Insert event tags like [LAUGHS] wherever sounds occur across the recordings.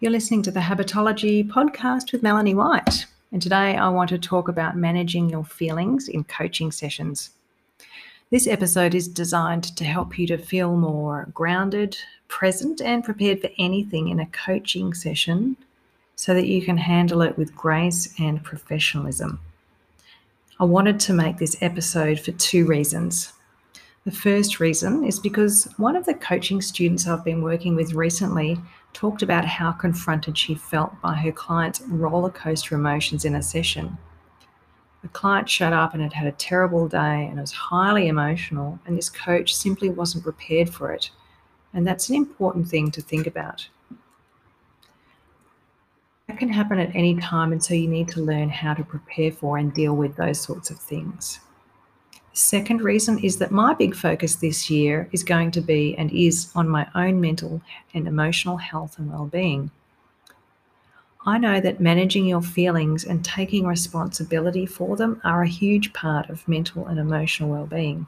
You're listening to the Habitology podcast with Melanie White. And today I want to talk about managing your feelings in coaching sessions. This episode is designed to help you to feel more grounded, present, and prepared for anything in a coaching session so that you can handle it with grace and professionalism. I wanted to make this episode for two reasons. The first reason is because one of the coaching students I've been working with recently talked about how confronted she felt by her client's roller coaster emotions in a session. The client showed up and had had a terrible day and was highly emotional, and this coach simply wasn't prepared for it. And that's an important thing to think about. That can happen at any time, and so you need to learn how to prepare for and deal with those sorts of things. Second reason is that my big focus this year is going to be and is on my own mental and emotional health and well-being. I know that managing your feelings and taking responsibility for them are a huge part of mental and emotional well-being.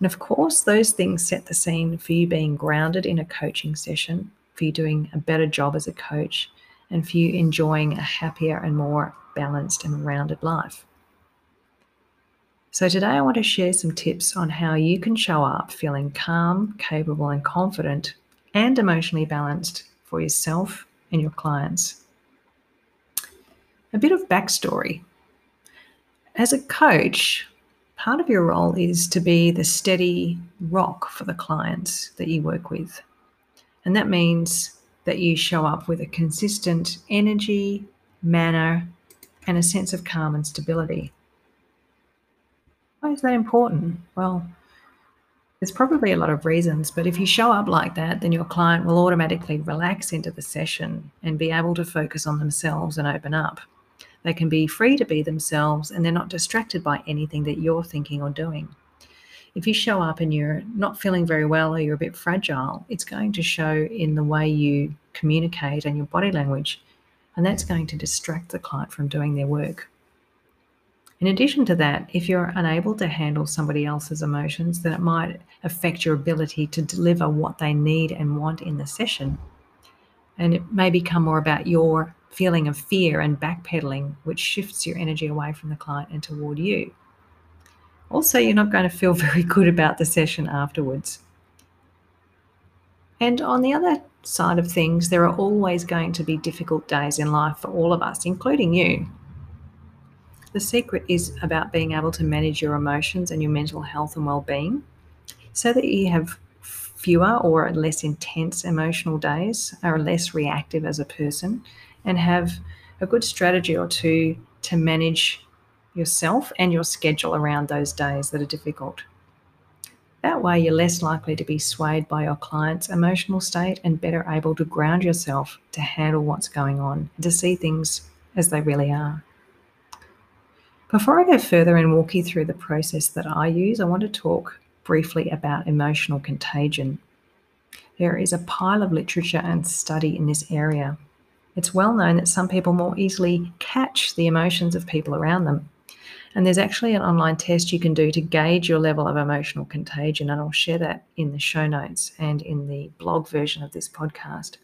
And of course, those things set the scene for you being grounded in a coaching session, for you doing a better job as a coach, and for you enjoying a happier and more balanced and rounded life. So, today I want to share some tips on how you can show up feeling calm, capable, and confident and emotionally balanced for yourself and your clients. A bit of backstory. As a coach, part of your role is to be the steady rock for the clients that you work with. And that means that you show up with a consistent energy, manner, and a sense of calm and stability. Why is that important? Well, there's probably a lot of reasons, but if you show up like that, then your client will automatically relax into the session and be able to focus on themselves and open up. They can be free to be themselves and they're not distracted by anything that you're thinking or doing if you show up and you're not feeling very well or you're a bit fragile, it's going to show in the way you communicate and your body language. And that's going to distract the client from doing their work. In addition to that, if you're unable to handle somebody else's emotions, then it might affect your ability to deliver what they need and want in the session. And it may become more about your feeling of fear and backpedaling, which shifts your energy away from the client and toward you. Also, you're not going to feel [LAUGHS] very good about the session afterwards. And on the other side of things, there are always going to be difficult days in life for all of us, including you. The secret is about being able to manage your emotions and your mental health and well-being so that you have fewer or less intense emotional days, are less reactive as a person, and have a good strategy or two to manage yourself and your schedule around those days that are difficult. That way, you're less likely to be swayed by your client's emotional state and better able to ground yourself to handle what's going on and to see things as they really are. Before I go further and walk you through the process that I use, I want to talk briefly about emotional contagion. There is a pile of literature and study in this area. It's well known that some people more easily catch the emotions of people around them and there's actually an online test you can do to gauge your level of emotional contagion. And I'll share that in the show notes and in the blog version of this podcast.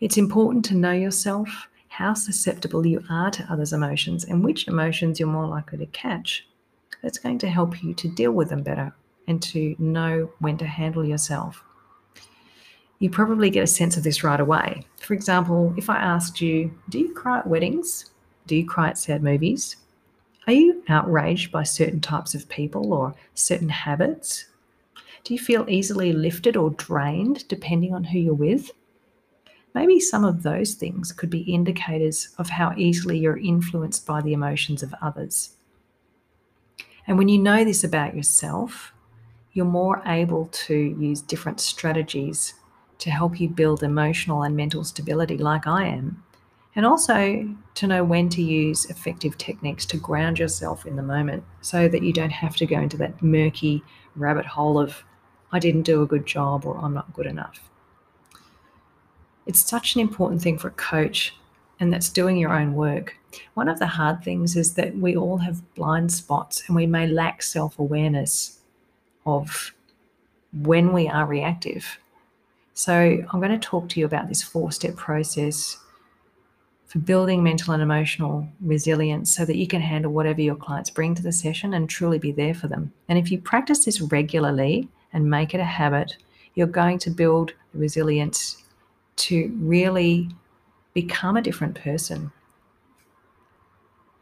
It's important to know yourself, how susceptible you are to others' emotions, and which emotions you're more likely to catch. That's going to help you to deal with them better and to know when to handle yourself. You probably get a sense of this right away. For example, if I asked you, Do you cry at weddings? Do you cry at sad movies? Are you outraged by certain types of people or certain habits? Do you feel easily lifted or drained depending on who you're with? Maybe some of those things could be indicators of how easily you're influenced by the emotions of others. And when you know this about yourself, you're more able to use different strategies to help you build emotional and mental stability, like I am, and also to know when to use effective techniques to ground yourself in the moment so that you don't have to go into that murky rabbit hole of, I didn't do a good job or I'm not good enough. It's such an important thing for a coach, and that's doing your own work. One of the hard things is that we all have blind spots and we may lack self awareness of when we are reactive So, I'm going to talk to you about this four step process for building mental and emotional resilience so that you can handle whatever your clients bring to the session and truly be there for them. And if you practice this regularly and make it a habit, you're going to build resilience to really become a different person.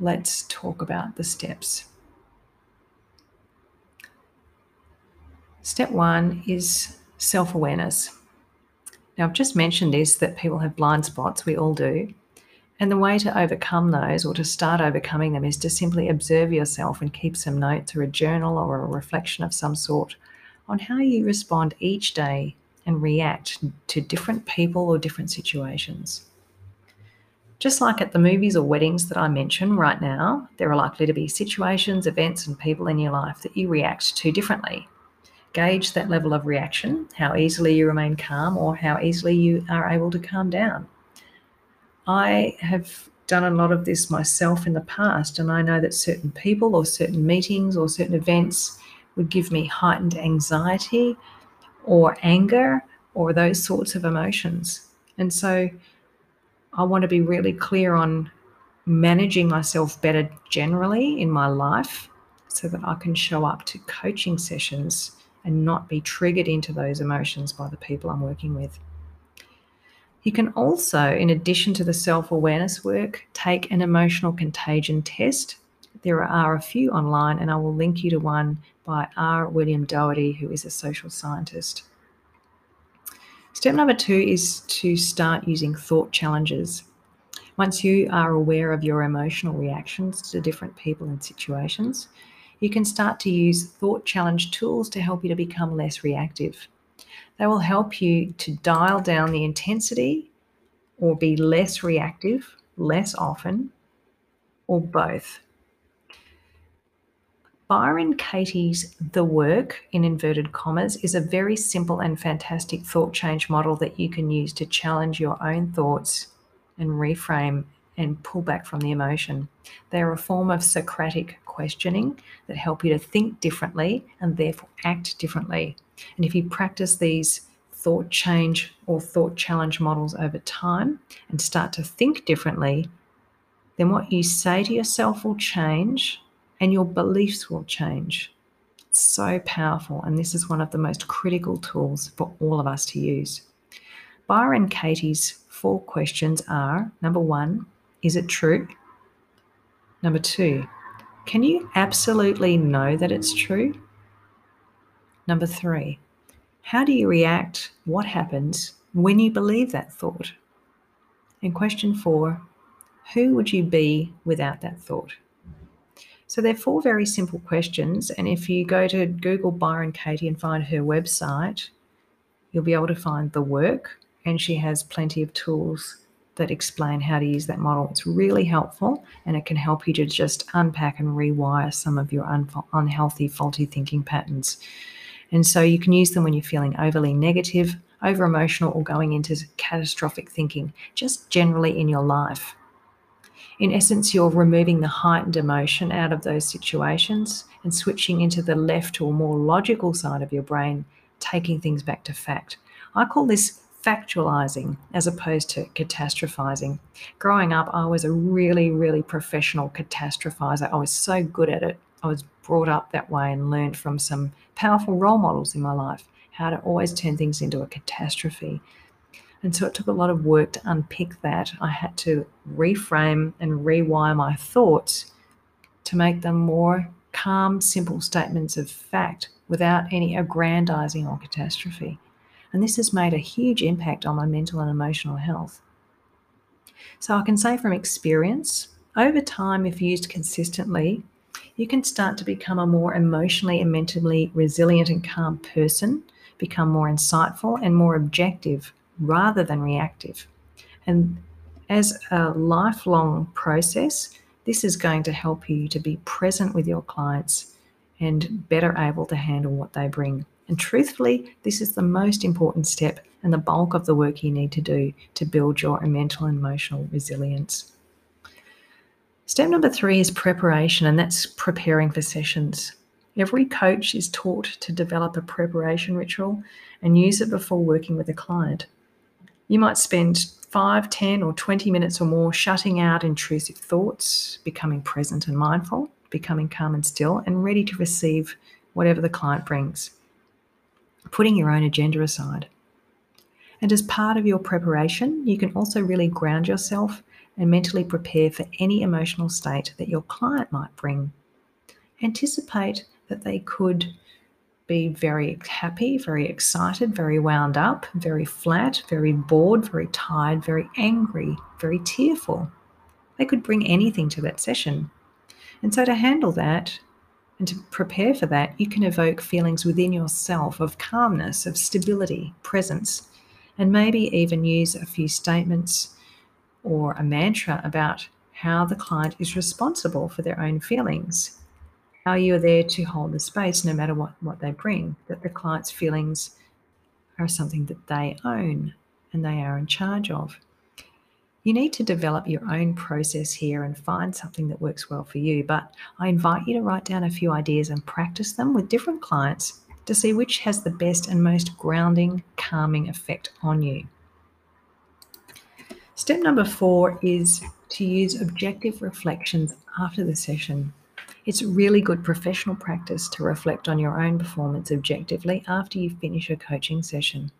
Let's talk about the steps. Step one is self awareness. Now, I've just mentioned this that people have blind spots, we all do. And the way to overcome those or to start overcoming them is to simply observe yourself and keep some notes or a journal or a reflection of some sort on how you respond each day and react to different people or different situations. Just like at the movies or weddings that I mention right now, there are likely to be situations, events, and people in your life that you react to differently. Gauge that level of reaction, how easily you remain calm, or how easily you are able to calm down. I have done a lot of this myself in the past, and I know that certain people or certain meetings or certain events would give me heightened anxiety or anger or those sorts of emotions. And so I want to be really clear on managing myself better generally in my life so that I can show up to coaching sessions and not be triggered into those emotions by the people I'm working with. You can also, in addition to the self awareness work, take an emotional contagion test. There are a few online, and I will link you to one by R. William Doherty, who is a social scientist. Step number two is to start using thought challenges. Once you are aware of your emotional reactions to different people and situations, you can start to use thought challenge tools to help you to become less reactive. They will help you to dial down the intensity or be less reactive, less often, or both. Byron Katie's The Work, in inverted commas, is a very simple and fantastic thought change model that you can use to challenge your own thoughts and reframe and pull back from the emotion. They're a form of Socratic questioning that help you to think differently and therefore act differently. And if you practice these thought change or thought challenge models over time and start to think differently, then what you say to yourself will change and your beliefs will change. It's so powerful, and this is one of the most critical tools for all of us to use. Byron Katie's four questions are number one, is it true? Number two, can you absolutely know that it's true? Number three, how do you react? What happens when you believe that thought? And question four, who would you be without that thought? So they're four very simple questions. And if you go to Google Byron Katie and find her website, you'll be able to find the work. And she has plenty of tools that explain how to use that model. It's really helpful and it can help you to just unpack and rewire some of your unhealthy, faulty thinking patterns. And so you can use them when you're feeling overly negative, over emotional, or going into catastrophic thinking, just generally in your life. In essence, you're removing the heightened emotion out of those situations and switching into the left or more logical side of your brain, taking things back to fact. I call this factualizing as opposed to catastrophizing. Growing up, I was a really, really professional catastrophizer. I was so good at it. I was brought up that way and learned from some powerful role models in my life how to always turn things into a catastrophe. And so it took a lot of work to unpick that. I had to reframe and rewire my thoughts to make them more calm, simple statements of fact without any aggrandizing or catastrophe. And this has made a huge impact on my mental and emotional health. So I can say from experience, over time, if used consistently, you can start to become a more emotionally and mentally resilient and calm person, become more insightful and more objective rather than reactive. And as a lifelong process, this is going to help you to be present with your clients and better able to handle what they bring. And truthfully, this is the most important step and the bulk of the work you need to do to build your mental and emotional resilience. Step number three is preparation, and that's preparing for sessions. Every coach is taught to develop a preparation ritual and use it before working with a client. You might spend 5, 10, or 20 minutes or more shutting out intrusive thoughts, becoming present and mindful, becoming calm and still, and ready to receive whatever the client brings, putting your own agenda aside. And as part of your preparation, you can also really ground yourself and mentally prepare for any emotional state that your client might bring. Anticipate that they could be very happy, very excited, very wound up, very flat, very bored, very tired, very angry, very tearful. They could bring anything to that session. And so, to handle that and to prepare for that, you can evoke feelings within yourself of calmness, of stability, presence, and maybe even use a few statements or a mantra about how the client is responsible for their own feelings how you're there to hold the space no matter what, what they bring, that the client's feelings are something that they own and they are in charge of. You need to develop your own process here and find something that works well for you. But I invite you to write down a few ideas and practice them with different clients to see which has the best and most grounding, calming effect on you. Step number four is to use objective reflections after the session. It's really good professional practice to reflect on your own performance objectively after you finish a coaching session.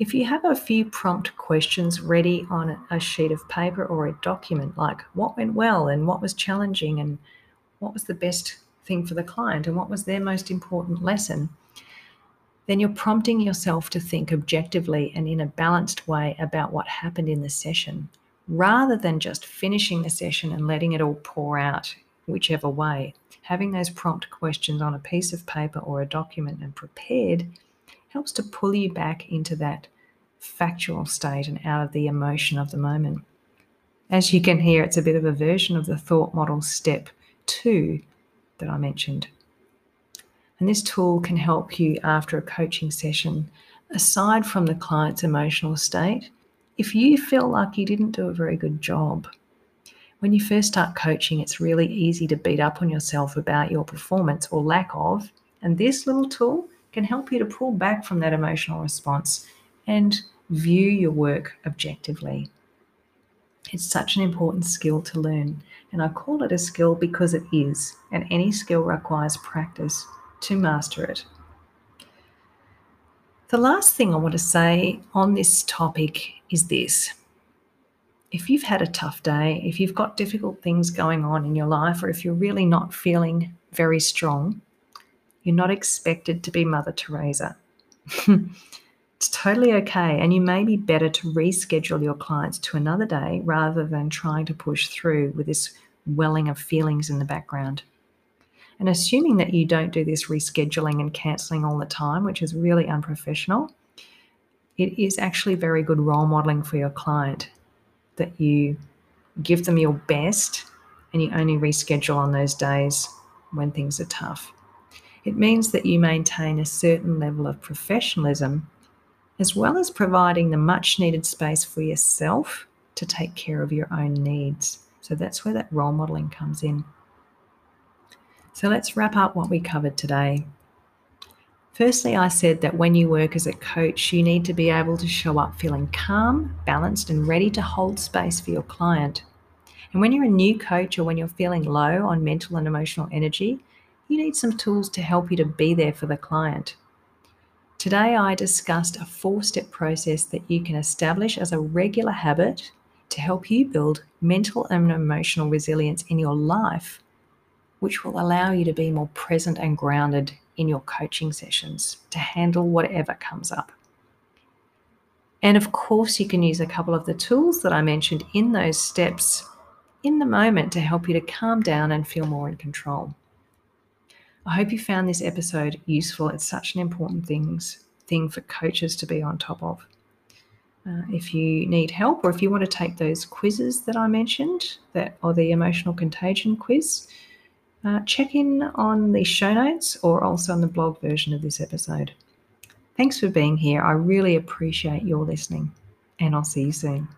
If you have a few prompt questions ready on a sheet of paper or a document, like what went well and what was challenging and what was the best thing for the client and what was their most important lesson, then you're prompting yourself to think objectively and in a balanced way about what happened in the session rather than just finishing the session and letting it all pour out whichever way. Having those prompt questions on a piece of paper or a document and prepared helps to pull you back into that factual state and out of the emotion of the moment. As you can hear, it's a bit of a version of the thought model step two that I mentioned. And this tool can help you after a coaching session, aside from the client's emotional state, if you feel like you didn't do a very good job when you first start coaching, it's really easy to beat up on yourself about your performance or lack of. And this little tool can help you to pull back from that emotional response and view your work objectively. It's such an important skill to learn. And I call it a skill because it is, and any skill requires practice to master it. The last thing I want to say on this topic is this if you've had a tough day, if you've got difficult things going on in your life, or if you're really not feeling very strong, you're not expected to be Mother Teresa. [LAUGHS] it's totally okay. And you may be better to reschedule your clients to another day rather than trying to push through with this welling of feelings in the background. And assuming that you don't do this rescheduling and cancelling all the time, which is really unprofessional, it is actually very good role modeling for your client that you give them your best and you only reschedule on those days when things are tough. It means that you maintain a certain level of professionalism as well as providing the much needed space for yourself to take care of your own needs. So that's where that role modeling comes in. So let's wrap up what we covered today. Firstly, I said that when you work as a coach, you need to be able to show up feeling calm, balanced, and ready to hold space for your client. And when you're a new coach or when you're feeling low on mental and emotional energy, you need some tools to help you to be there for the client. Today, I discussed a four step process that you can establish as a regular habit to help you build mental and emotional resilience in your life, which will allow you to be more present and grounded in your coaching sessions to handle whatever comes up. And of course, you can use a couple of the tools that I mentioned in those steps in the moment to help you to calm down and feel more in control. I hope you found this episode useful. It's such an important things, thing for coaches to be on top of. Uh, if you need help or if you want to take those quizzes that I mentioned, that or the emotional contagion quiz, uh, check in on the show notes or also on the blog version of this episode. Thanks for being here. I really appreciate your listening, and I'll see you soon.